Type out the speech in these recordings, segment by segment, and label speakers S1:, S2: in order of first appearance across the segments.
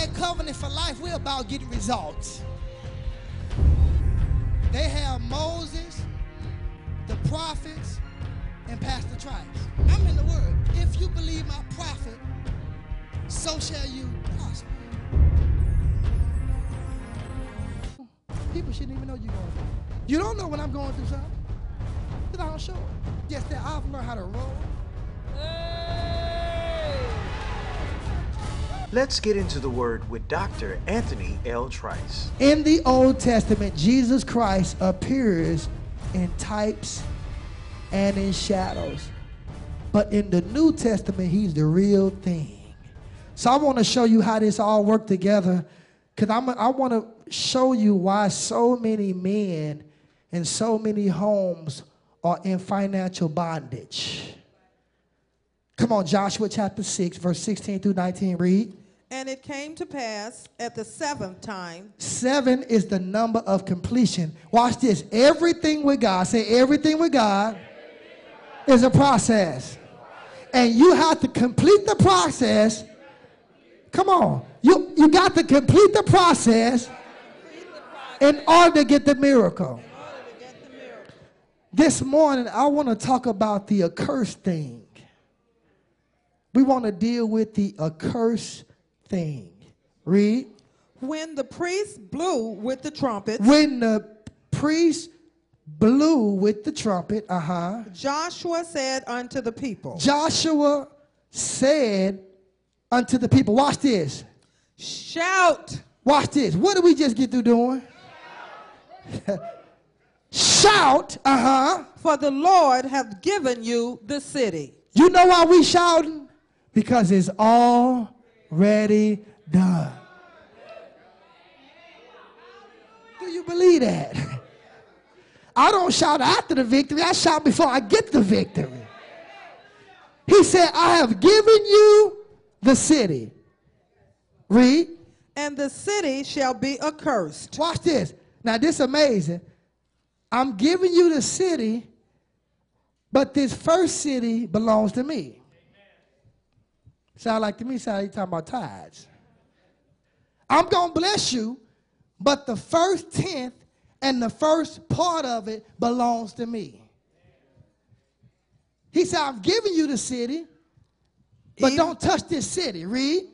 S1: at Covenant for Life, we're about getting results. They have Moses, the prophets, and Pastor Trice. I'm in the Word. If you believe my prophet, so shall you prosper. People shouldn't even know you're going through. You don't know when I'm going through something. Because I don't show it. Yes, that I've learned how to roll.
S2: Let's get into the Word with Dr. Anthony L. Trice.
S1: In the Old Testament, Jesus Christ appears in types and in shadows. But in the New Testament, he's the real thing. So I want to show you how this all worked together because I want to show you why so many men and so many homes are in financial bondage. Come on, Joshua chapter 6, verse 16 through 19, read.
S3: And it came to pass at the seventh time.
S1: Seven is the number of completion. Watch this. Everything with God, say everything with God is a process. And you have to complete the process. Come on. You, you got to complete the process in order to get the miracle. This morning, I want to talk about the accursed thing. We want to deal with the accursed thing. Read.
S3: When the priest blew with the trumpet.
S1: When the priest blew with the trumpet, uh huh.
S3: Joshua said unto the people.
S1: Joshua said unto the people, watch this.
S3: Shout.
S1: Watch this. What did we just get through doing? Shout, uh huh.
S3: For the Lord hath given you the city.
S1: You know why we shouting? Because it's all ready, done. Do you believe that? I don't shout after the victory, I shout before I get the victory. He said, I have given you the city. Read.
S3: And the city shall be accursed.
S1: Watch this. Now, this is amazing. I'm giving you the city, but this first city belongs to me. Sound like to me, sound like you talking about tithes. I'm going to bless you, but the first tenth and the first part of it belongs to me. He said, I'm giving you the city, but even, don't touch this city. Read.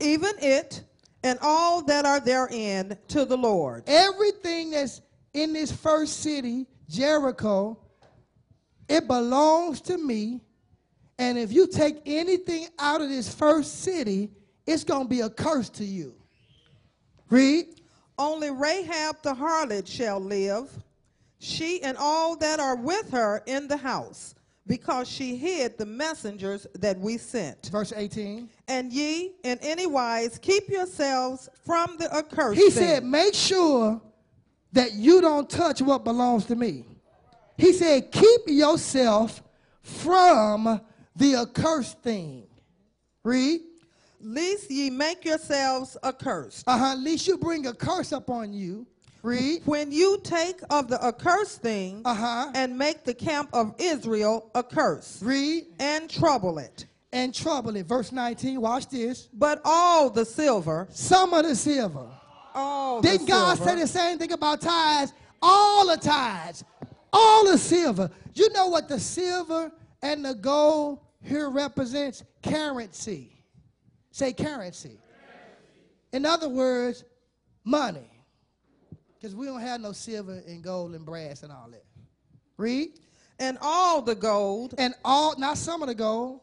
S3: Even it and all that are therein to the Lord.
S1: Everything that's in this first city, Jericho, it belongs to me and if you take anything out of this first city, it's going to be a curse to you. Read.
S3: Only Rahab the harlot shall live, she and all that are with her in the house, because she hid the messengers that we sent.
S1: Verse 18.
S3: And ye, in any wise, keep yourselves from the accursed.
S1: He said, make sure that you don't touch what belongs to me. He said, keep yourself from the accursed thing. Read.
S3: Least ye make yourselves accursed.
S1: Uh huh. Least you bring a curse upon you. Read.
S3: When you take of the accursed thing
S1: uh-huh.
S3: and make the camp of Israel a curse.
S1: Read.
S3: And trouble it.
S1: And trouble it. Verse 19, watch this.
S3: But all the silver.
S1: Some of the silver.
S3: All
S1: Didn't God
S3: silver,
S1: say the same thing about tithes? All the tithes. All the silver. You know what the silver and the gold here represents currency. Say currency. In other words, money. Because we don't have no silver and gold and brass and all that. Read.
S3: And all the gold.
S1: And all, not some of the gold.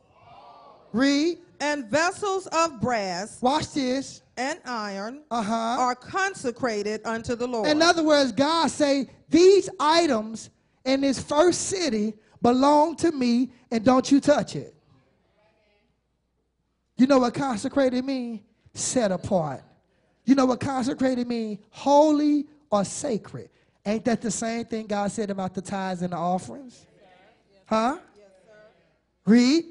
S1: Read.
S3: And vessels of brass.
S1: Watch this.
S3: And iron
S1: uh-huh.
S3: are consecrated unto the Lord.
S1: In other words, God say, these items in this first city belong to me and don't you touch it. You know what consecrated mean? Set apart. You know what consecrated mean? Holy or sacred. Ain't that the same thing God said about the tithes and the offerings? Huh? Yes, Read.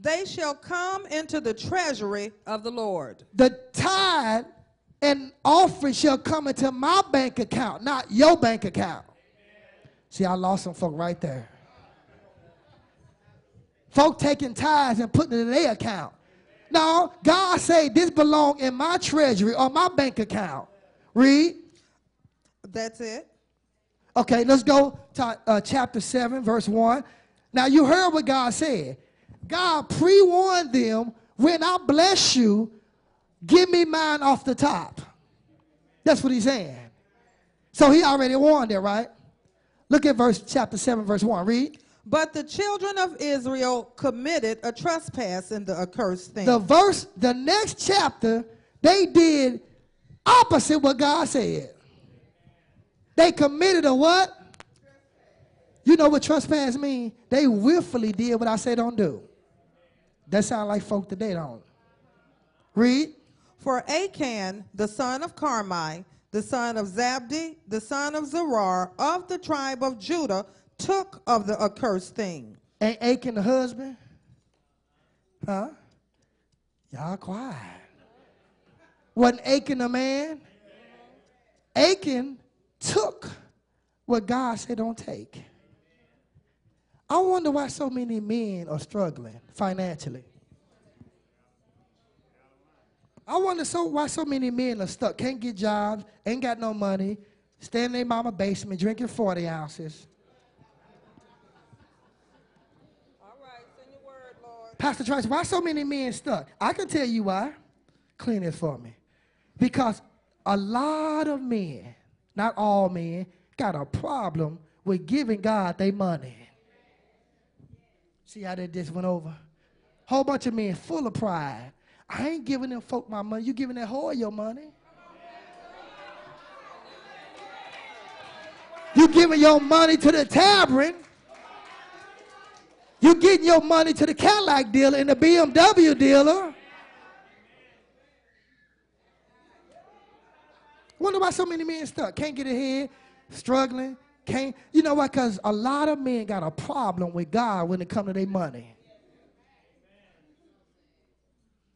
S3: They shall come into the treasury of the Lord.
S1: The tithe and offering shall come into my bank account, not your bank account. See, I lost some folk right there. Folk taking tithes and putting it in their account. No, God say this belong in my treasury or my bank account. Read.
S3: That's it.
S1: Okay, let's go to uh, chapter 7, verse 1. Now, you heard what God said. God pre warned them when I bless you, give me mine off the top. That's what he's saying. So he already warned it, right? Look at verse chapter 7, verse 1. Read.
S3: But the children of Israel committed a trespass in the accursed thing.
S1: The verse, the next chapter, they did opposite what God said. They committed a what? You know what trespass mean? They willfully did what I say don't do. That sound like folk today, don't? Read.
S3: For Achan, the son of Carmi, the son of Zabdi, the son of Zerah, of the tribe of Judah, took of the accursed thing.
S1: Ain't Achan the husband? Huh? Y'all quiet. Wasn't Achan a man? Achan took what God said don't take. I wonder why so many men are struggling financially. I wonder so why so many men are stuck, can't get jobs, ain't got no money, stay in their mama basement drinking 40 ounces.
S3: All right, send your word, Lord.
S1: Pastor Trice, why so many men stuck? I can tell you why. Clean this for me. Because a lot of men, not all men, got a problem with giving God their money. See how that just went over? Whole bunch of men full of pride. I ain't giving them folk my money. You giving that whore your money. You giving your money to the tavern. You getting your money to the Cadillac dealer and the BMW dealer. Wonder why so many men stuck. Can't get ahead, struggling, can't. You know why? Because a lot of men got a problem with God when it come to their money.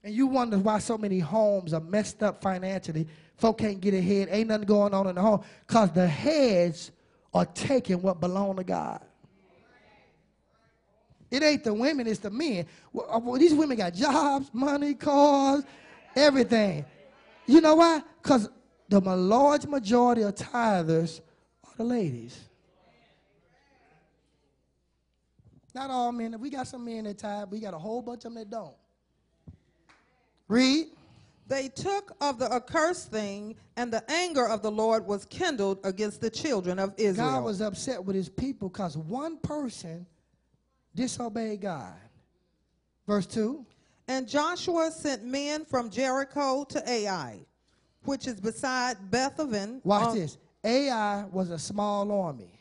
S1: And you wonder why so many homes are messed up financially. Folk can't get ahead. Ain't nothing going on in the home. Because the heads are taking what belong to God. It ain't the women, it's the men. Well, uh, well, these women got jobs, money, cars, everything. You know why? Because the large majority of tithers are the ladies. Not all men. We got some men that tithe, we got a whole bunch of them that don't. Read.
S3: They took of the accursed thing, and the anger of the Lord was kindled against the children of Israel.
S1: God was upset with his people because one person disobeyed God. Verse 2.
S3: And Joshua sent men from Jericho to Ai, which is beside Bethaven.
S1: Watch
S3: on-
S1: this. Ai was a small army.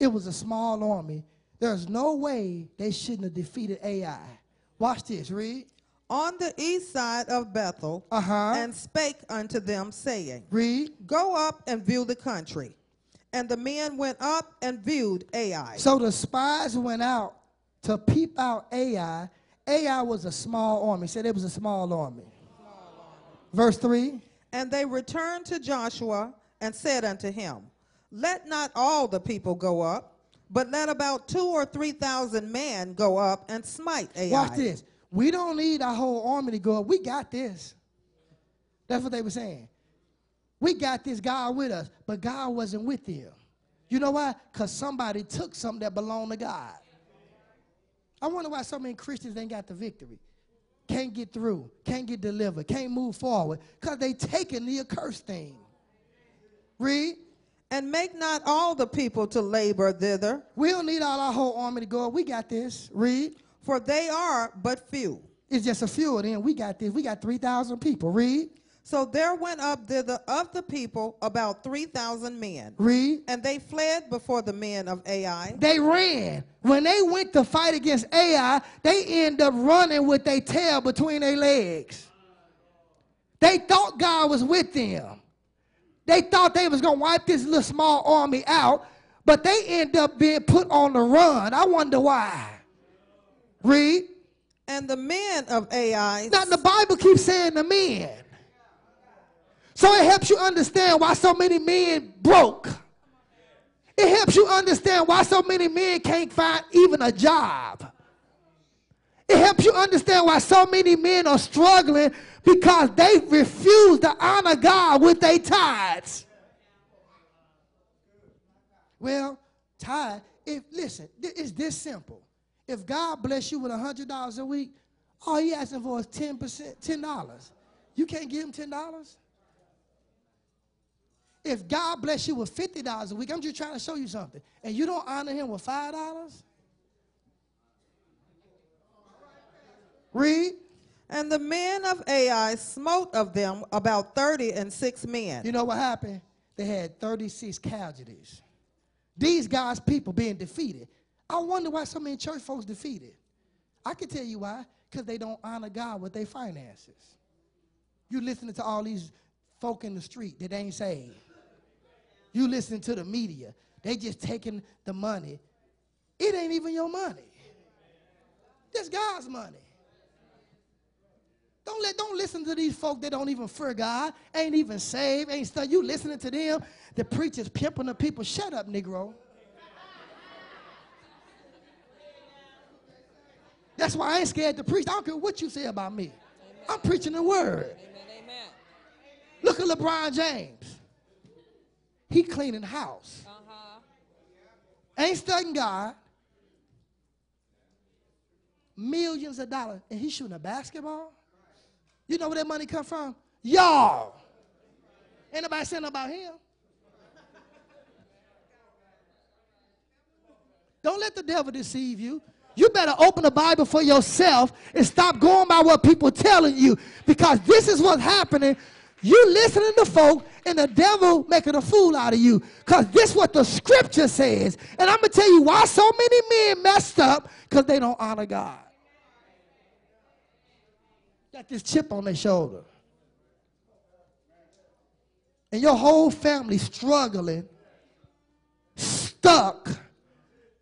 S1: It was a small army. There's no way they shouldn't have defeated Ai. Watch this. Read.
S3: on the east side of Bethel,
S1: Uh-huh.
S3: and spake unto them, saying,
S1: Read.
S3: Go up and view the country. And the men went up and viewed Ai.
S1: So the spies went out to peep out Ai. Ai was a small army. Said it was a small army. Verse 3.
S3: And they returned to Joshua and said unto him, Let not all the people go up, but let about two or three thousand men go up and smite Ai.
S1: Watch this. We don't need our whole army to go up. We got this. That's what they were saying. We got this God with us, but God wasn't with them. You know why? Because somebody took something that belonged to God. I wonder why so many Christians ain't got the victory. Can't get through, can't get delivered, can't move forward, because they taking the accursed thing. Read.
S3: And make not all the people to labor thither,
S1: We don't need all our whole army to go up. We got this. Read.
S3: for they are but few.
S1: It's just a few of them. We got this. We got 3,000 people. Read.
S3: So there went up thither of the people about three thousand men.
S1: Read.
S3: And they fled before the men of Ai.
S1: They ran. When they went to fight against Ai, they end up running with their tail between their legs. They thought God was with them. They thought they was gonna wipe this little small army out, but they end up being put on the run. I wonder why. Read.
S3: And the men of Ai
S1: Now the Bible keeps saying the men. So it helps you understand why so many men broke. It helps you understand why so many men can't find even a job. It helps you understand why so many men are struggling because they refuse to honor God with their tithes. Well, tithe, if listen, it's this simple. If God bless you with $100 a week, all he asking for is 10%, $10. You can't give him $10? If God bless you with $50 a week, I'm just trying to show you something, and you don't honor him with $5? Read.
S3: And the men of Ai smote of them about thirty and six men.
S1: You know what happened? They had 36 casualties. These guys, people being defeated. I wonder why so many church folks defeated. I can tell you why. Because they don't honor God with their finances. You listening to all these folk in the street that ain't saved. You listen to the media. They just taking the money. It ain't even your money. It's God's money. Don't let don't listen to these folk that don't even fear God, ain't even saved, ain't stuff. You listening to them, the preachers pimping the people. Shut up, Negro. That's why I ain't scared to preach. I don't care what you say about me. I'm preaching the word. Amen, Look at LeBron James. He cleaning house. Uh-huh. Ain't studying God. Millions of dollars. And he's shooting a basketball? You know where that money come from? Y'all. Ain't nobody saying about him. Don't let the devil deceive you. You better open the Bible for yourself and stop going by what people telling you because this is what's happening. You listening to folk and the devil making a fool out of you because this is what the scripture says. And I'm going to tell you why so many men messed up because they don't honor God got this chip on their shoulder. And your whole family struggling, stuck,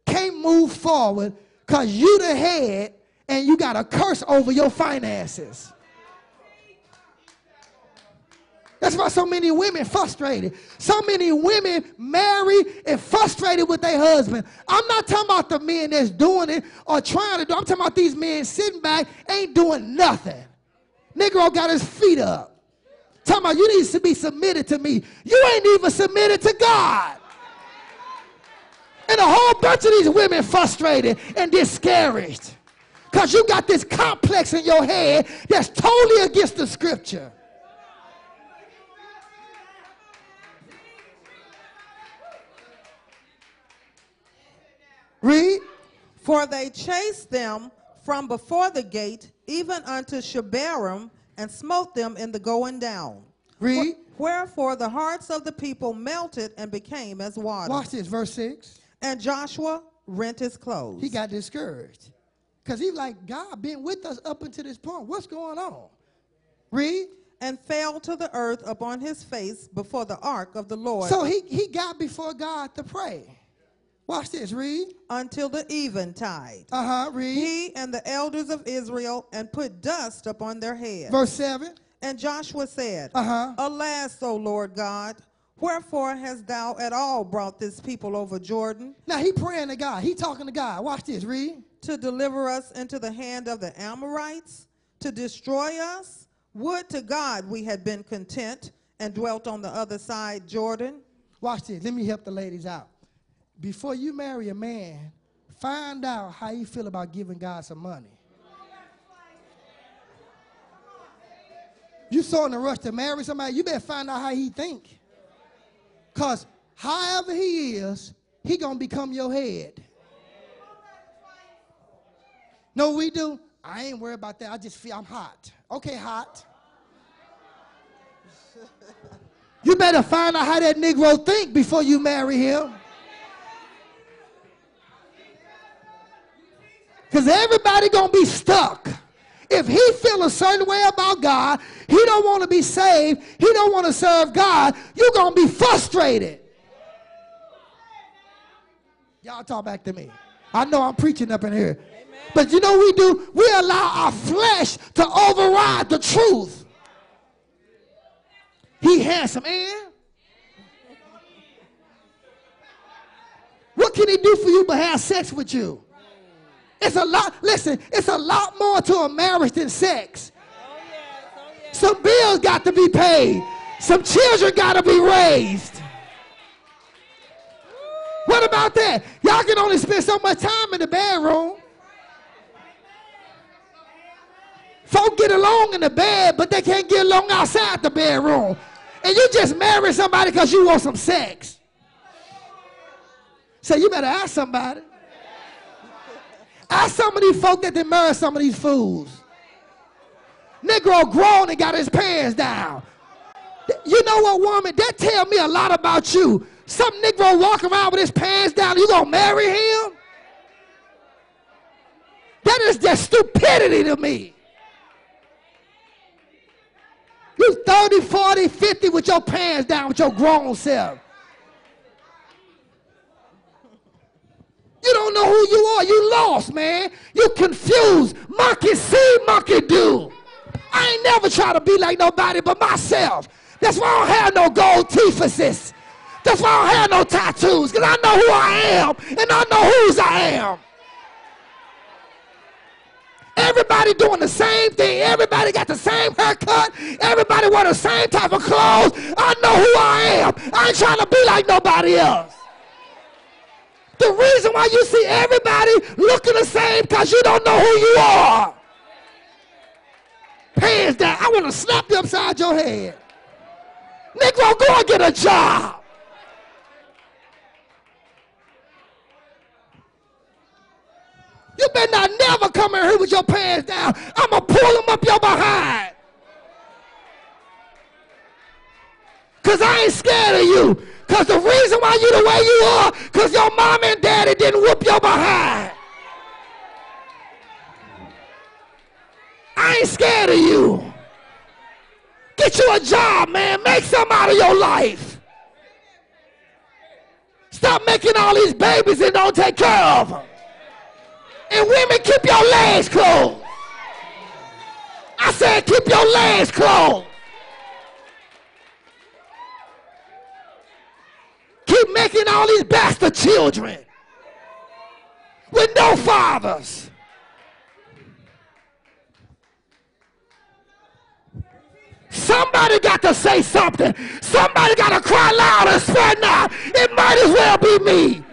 S1: can't move forward because you the head and you got a curse over your finances. That's why so many women frustrated. So many women marry and frustrated with their husband. I'm not talking about the men that's doing it or trying to do. I'm talking about these men sitting back, ain't doing nothing. Negro got his feet up. Talking about you need to be submitted to me. You ain't even submitted to God. And a whole bunch of these women frustrated and discouraged. Because you got this complex in your head that's totally against the scripture. Read.
S3: For they chased them from before the gate even unto Shebarim, and smote them in the going down.
S1: Read.
S3: Wherefore the hearts of the people melted and became as water.
S1: Watch this, verse 6.
S3: And Joshua rent his clothes.
S1: He got discouraged. Because he's like, God been with us up until this point. What's going on? Read.
S3: And fell to the earth upon his face before the ark of the Lord.
S1: So he, he got before God to pray. Watch this, read.
S3: Until the eventide.
S1: Uh huh, read.
S3: He and the elders of Israel and put dust upon their heads.
S1: Verse 7.
S3: And Joshua said,
S1: Uh huh.
S3: Alas, O Lord God, wherefore hast thou at all brought this people over Jordan?
S1: Now he praying to God. He talking to God. Watch this, read.
S3: To deliver us into the hand of the Amorites, to destroy us? Would to God we had been content and dwelt on the other side Jordan.
S1: Watch this. Let me help the ladies out before you marry a man, find out how you feel about giving God some money. You so in a rush to marry somebody, you better find out how he think. Because however he is, he gonna become your head. No, we do. I ain't worried about that. I just feel I'm hot. Okay, hot. you better find out how that Negro think before you marry him. Because everybody gonna be stuck. If he feel a certain way about God, he don't want to be saved, he don't want to serve God, you're gonna be frustrated. Y'all talk back to me. I know I'm preaching up in here. Amen. But you know we do? We allow our flesh to override the truth. He handsome, and what can he do for you but have sex with you? It's a lot, listen, it's a lot more to a marriage than sex. Some bills got to be paid. Some children got to be raised. What about that? Y'all can only spend so much time in the bedroom. Folk get along in the bed, but they can't get along outside the bedroom. And you just marry somebody because you want some sex. So you better ask somebody. Ask some of these folk that marry some of these fools. Negro grown and got his pants down. You know what, woman? That tell me a lot about you. Some Negro walk around with his pants down, you gonna marry him? That is just stupidity to me. You 30, 40, 50 with your pants down with your grown self. You don't know who you are. You lost, man. You confused. Monkey see, monkey do. I ain't never try to be like nobody but myself. That's why I don't have no gold teethuses. That's why I don't have no tattoos, because I know who I am, and I know whose I am. Everybody doing the same thing. Everybody got the same haircut. Everybody wear the same type of clothes. I know who I am. I ain't trying to be like nobody else. The reason why you see everybody looking the same because you don't know who you are. Hands down. I want to slap you upside your head. Negro, go and get a job. You better not never come in here with your pants down. I'm going to pull them up your behind. Because I ain't scared of you. Because the reason why you the way you are, because your mom and daddy didn't whoop your behind. I ain't scared of you. Get you a job, man. Make some out of your life. Stop making all these babies and don't take care of them. And women, keep your legs closed. I said, keep your legs closed. Keep making all these bastard children with no fathers. Somebody got to say something. Somebody got to cry loud and spare now. It might as well be me.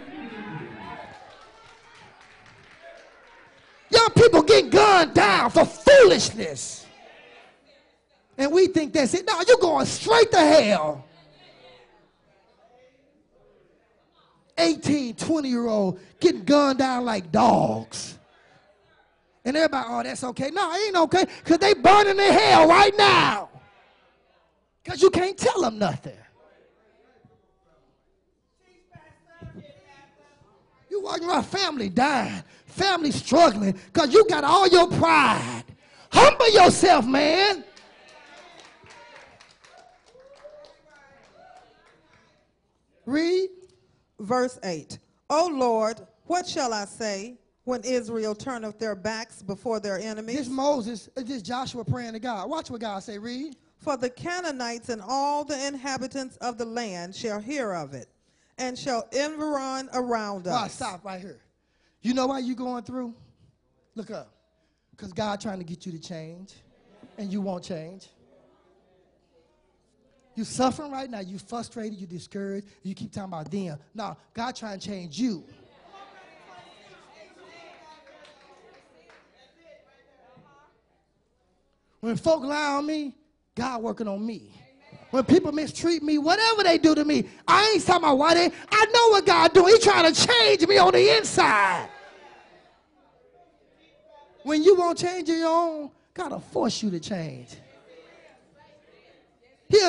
S1: Young people getting gunned down for foolishness. And we think that's it. No, you're going straight to hell. 18, 20 year old getting gunned down like dogs. And everybody, oh, that's okay. No, it ain't okay because they burning in hell right now. Because you can't tell them nothing. You walking around family dying, family struggling because you got all your pride. Humble yourself, man. Read.
S3: Verse eight. 8 O Lord, what shall I say when Israel turneth their backs before their enemies?
S1: This Moses, uh, this Joshua praying to God. Watch what God say. Read.
S3: For the Canaanites and all the inhabitants of the land shall hear of it, and shall environ around us.
S1: Right, stop right here. You know why you going through? Look up. Because God trying to get you to change, and you won't change. You suffering right now. You frustrated. You discouraged. You keep talking about them. No, God trying to change you. When folk lie on me, God working on me. When people mistreat me, whatever they do to me, I ain't talking about why they. I know what God doing. He trying to change me on the inside. When you won't change your own, God will force you to change.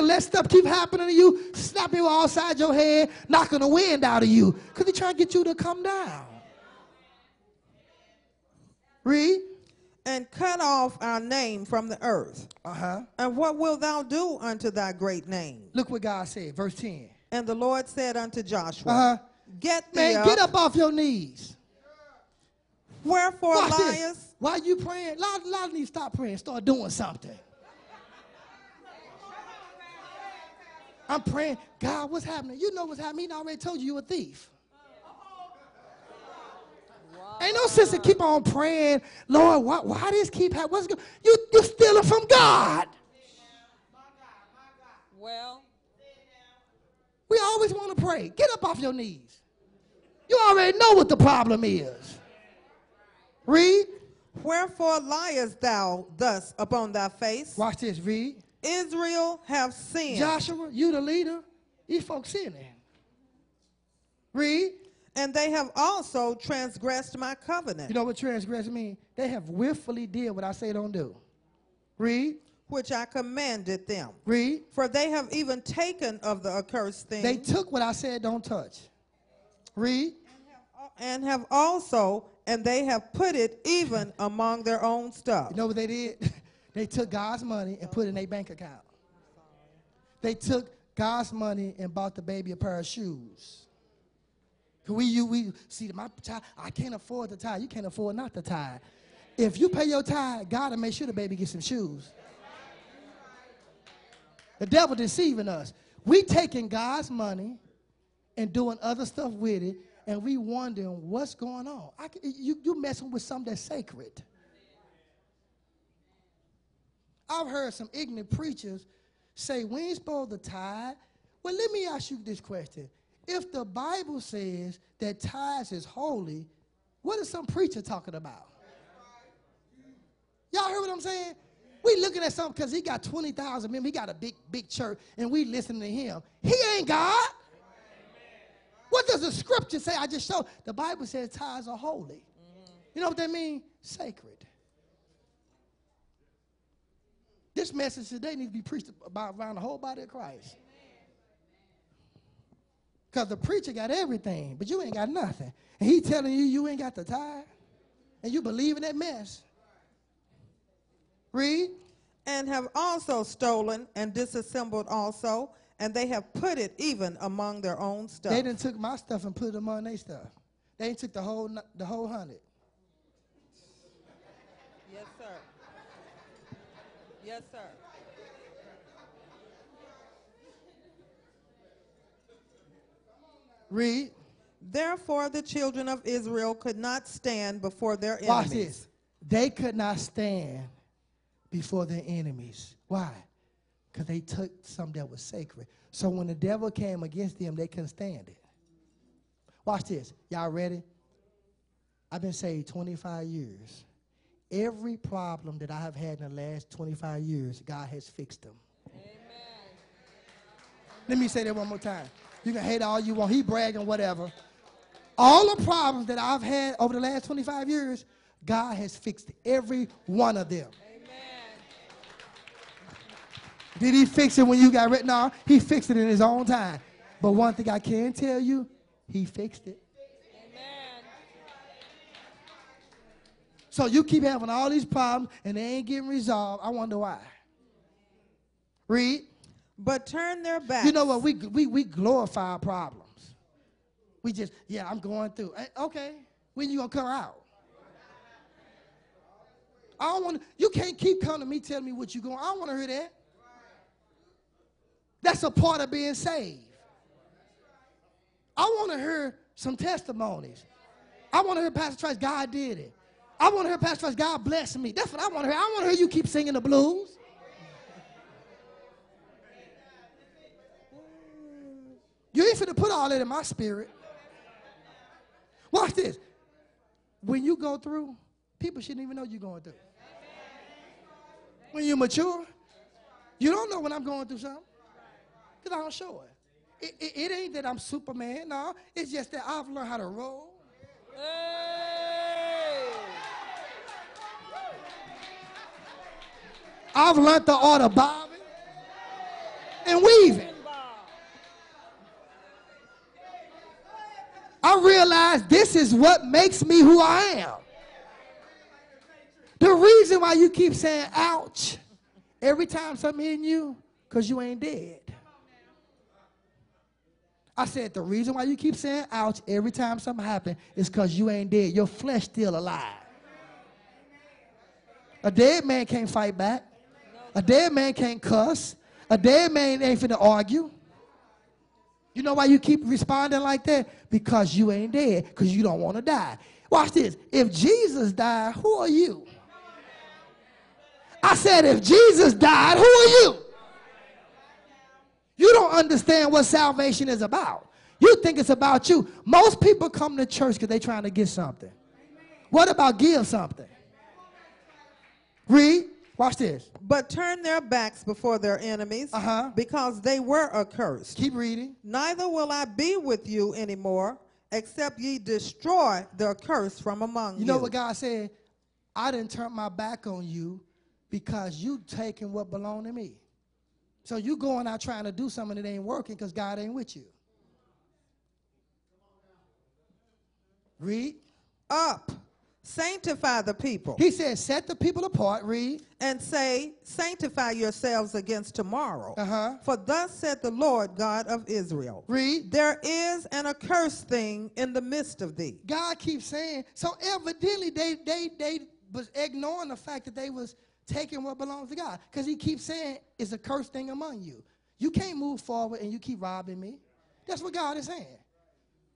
S1: Let stuff keep happening to you, slap you outside your head, knocking the wind out of you, because he trying to get you to come down. Read.
S3: and cut off our name from the earth.
S1: Uh-huh.
S3: And what wilt thou do unto thy great name?
S1: Look what God said, verse 10.
S3: And the Lord said unto Joshua,
S1: Uh-huh.
S3: Get thee
S1: Man,
S3: up.
S1: get up off your knees.
S3: Wherefore
S1: Watch
S3: liest
S1: Why you praying? A lot, lot of you stop praying. Start doing something. I'm praying, God, what's happening? You know what's happening. He already told you you're a thief. Ain't no sense to keep on praying, Lord, why, why this keep happening? What's going You, you're stealing from God.
S3: Well,
S1: We always want to pray. Get up off your knees. You already know what the problem is. Read.
S3: wherefore liest thou thus upon thy face?
S1: Watch this. Read.
S3: Israel have sinned.
S1: Joshua, you the leader. These folks sinning. Read.
S3: And they have also transgressed my covenant,
S1: You know what transgress mean? They have willfully did what I say don't do. Read.
S3: which I commanded them.
S1: Read.
S3: For they have even taken of the accursed thing,
S1: They took what I said don't touch. Read.
S3: and have also, and they have put it even among their own stuff.
S1: You know what they did? they took God's money and put it in their bank account. They took God's money and bought the baby a pair of shoes. We, you, we see my child. I can't afford the tie. You can't afford not the tie. If you pay your tie, God will make sure the baby gets some shoes. The devil deceiving us. We taking God's money and doing other stuff with it, and we wondering what's going on. I, you you messing with something that's sacred. I've heard some ignorant preachers say we ain't supposed to tithe. Well, let me ask you this question. If the Bible says that tithes is holy, what is some preacher talking about? Y'all hear what I'm saying? We looking at something because he got 20,000 members. He got a big, big church, and we listening to him. He ain't God. What does the scripture say? I just showed. The Bible says tithes are holy. You know what that means? Sacred. This message today needs to be preached about around the whole body of Christ. Because the preacher got everything, but you ain't got nothing. And he telling you you ain't got the tithe, and you believe in that mess. Read.
S3: and have also stolen and disassembled also, and they have put it even among their own stuff.
S1: They didn't took my stuff and put it among their stuff. They took the whole the whole hundred.
S3: yes, sir. Yes, sir.
S1: Read.
S3: Therefore, the children of Israel could not stand before their enemies.
S1: Watch this. They could not stand before their enemies. Why? Because they took something that was sacred. So when the devil came against them, they couldn't stand it. Watch this. Y'all ready? I've been saved 25 years. Every problem that I have had in the last 25 years, God has fixed them. Amen. Let me say that one more time. You can hate all you want. He bragging, whatever. All the problems that I've had over the last 25 years, God has fixed every one of them. Amen. Did he fix it when you got written off? He fixed it in his own time. But one thing I can tell you, he fixed it. So you keep having all these problems and they ain't getting resolved. I wonder why. Read.
S3: But turn their back.
S1: You know what? We, we, we glorify our problems. We just, yeah, I'm going through. Eh, Okay, when you gonna come out? I don't want you can't keep coming to me telling me what you're going. I don't want to hear that. That's a part of being saved. I want to hear some testimonies. I want to hear Pastor Trice, God did it. I want to hear Pastor God bless me. That's what I want to hear. I want to hear you keep singing the blues. You ain't finna put all that in my spirit. Watch this. When you go through, people shouldn't even know you're going through. When you mature, you don't know when I'm going through something. Because I don't show it. It, it. it ain't that I'm Superman, no. It's just that I've learned how to roll. I've learned the art of bobbing and weaving. I realize this is what makes me who I am. The reason why you keep saying ouch every time something hitting you, because you ain't dead. I said the reason why you keep saying ouch every time something happens is because you ain't dead. Your flesh still alive. A dead man can't fight back. A dead man can't cuss. A dead man ain't finna argue. You know why you keep responding like that? Because you ain't dead, because you don't want to die. Watch this. If Jesus died, who are you? I said, if Jesus died, who are you? You don't understand what salvation is about. You think it's about you. Most people come to church because they're trying to get something. What about give something? Read. Watch this.
S3: But turn their backs before their enemies,
S1: Uh-huh.
S3: because they were accursed.
S1: Keep reading.
S3: Neither will I be with you anymore, except ye destroy the curse from among you.
S1: You know what God said? I didn't turn my back on you because you taking what belonged to me. So you going out trying to do something that ain't working because God ain't with you. Read.
S3: Up, sanctify the people,
S1: He said, set the people apart. Read.
S3: and say, Sanctify yourselves against tomorrow.
S1: Uh-huh.
S3: For thus said the Lord God of Israel
S1: Read.
S3: There is an accursed thing in the midst of thee.
S1: God keeps saying, so evidently they they they was ignoring the fact that they was taking what belongs to God. Because he keeps saying it's a cursed thing among you. You can't move forward and you keep robbing me. That's what God is saying.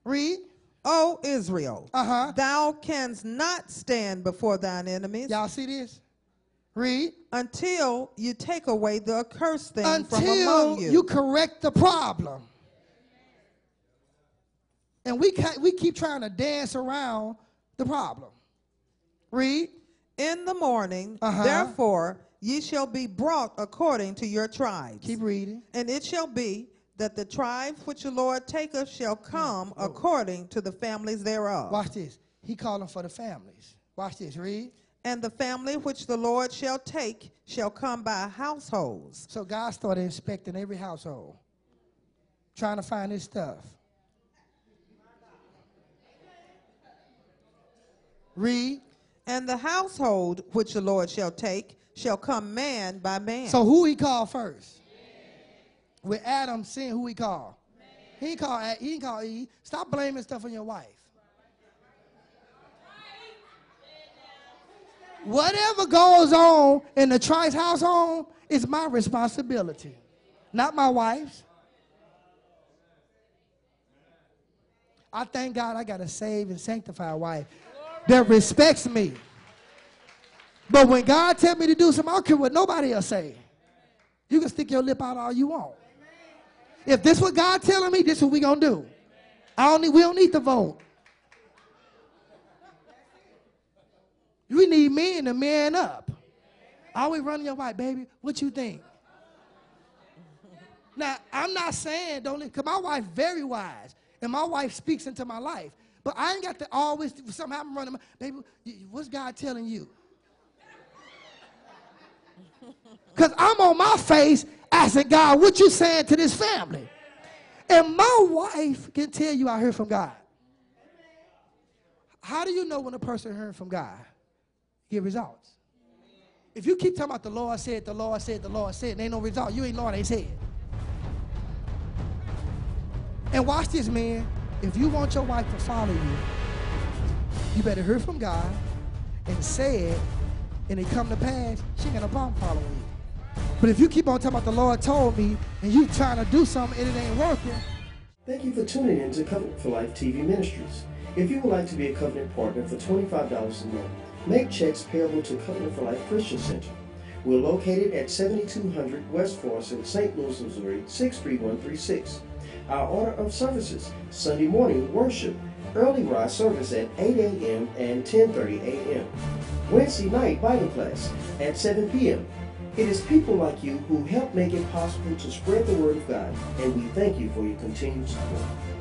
S1: Read.
S3: O Israel,
S1: Uh-huh.
S3: thou canst not stand before thine enemies
S1: Y'all see this? Read.
S3: until you take away the accursed thing from
S1: Until
S3: among you.
S1: you correct the problem. And we we keep trying to dance around the problem. Read.
S3: In the morning,
S1: Uh-huh.
S3: therefore, ye shall be brought according to your tribes.
S1: Keep reading.
S3: And it shall be that the tribes which the Lord taketh shall mm. come oh. according to the families thereof.
S1: Watch this. He calling for the families. Watch this. Read.
S3: And the family which the Lord shall take shall come by households.
S1: So God started inspecting every household, trying to find his stuff. Read.
S3: And the household which the Lord shall take shall come man by man.
S1: So who he called first? With Adam seeing who he called. He ain't call he call Eve. Stop blaming stuff on your wife. Whatever goes on in the Trice household is my responsibility, not my wife's. I thank God I got a saved and sanctified wife that respects me. But when God tell me to do something, I don't care what nobody else say. You can stick your lip out all you want. If this what God telling me, this what we gonna do. I don't need, we don't need to vote. We need men to man up. Always running your wife, baby. What you think? Now, I'm not saying don't because my wife very wise, and my wife speaks into my life. But I ain't got to always somehow I'm running. My, baby, what's God telling you? Because I'm on my face asking God, what you saying to this family? And my wife can tell you I heard from God. How do you know when a person heard from God? Get results. If you keep talking about the Lord said, the Lord said, the Lord said, and ain't no result, you ain't Lord ain't said. And watch this, man. If you want your wife to follow you, you better hear from God and say it, and it come to pass, she ain't got no problem following you. But if you keep on talking about the Lord told me, and you trying to do something and it ain't working,
S4: Thank you for tuning in to Covenant for Life TV Ministries. If you would like to be a covenant partner for $25 a month, make checks payable to Covenant for Life Christian Center. We're located at 7200 West Florissant, St. Louis, Missouri 63136. Our order of services, Sunday morning worship, early rise service at 8 a.m. and 10.30 a.m. Wednesday night Bible class at 7 p.m. It is people like you who help make it possible to spread the word of God, and we thank you for your continued support.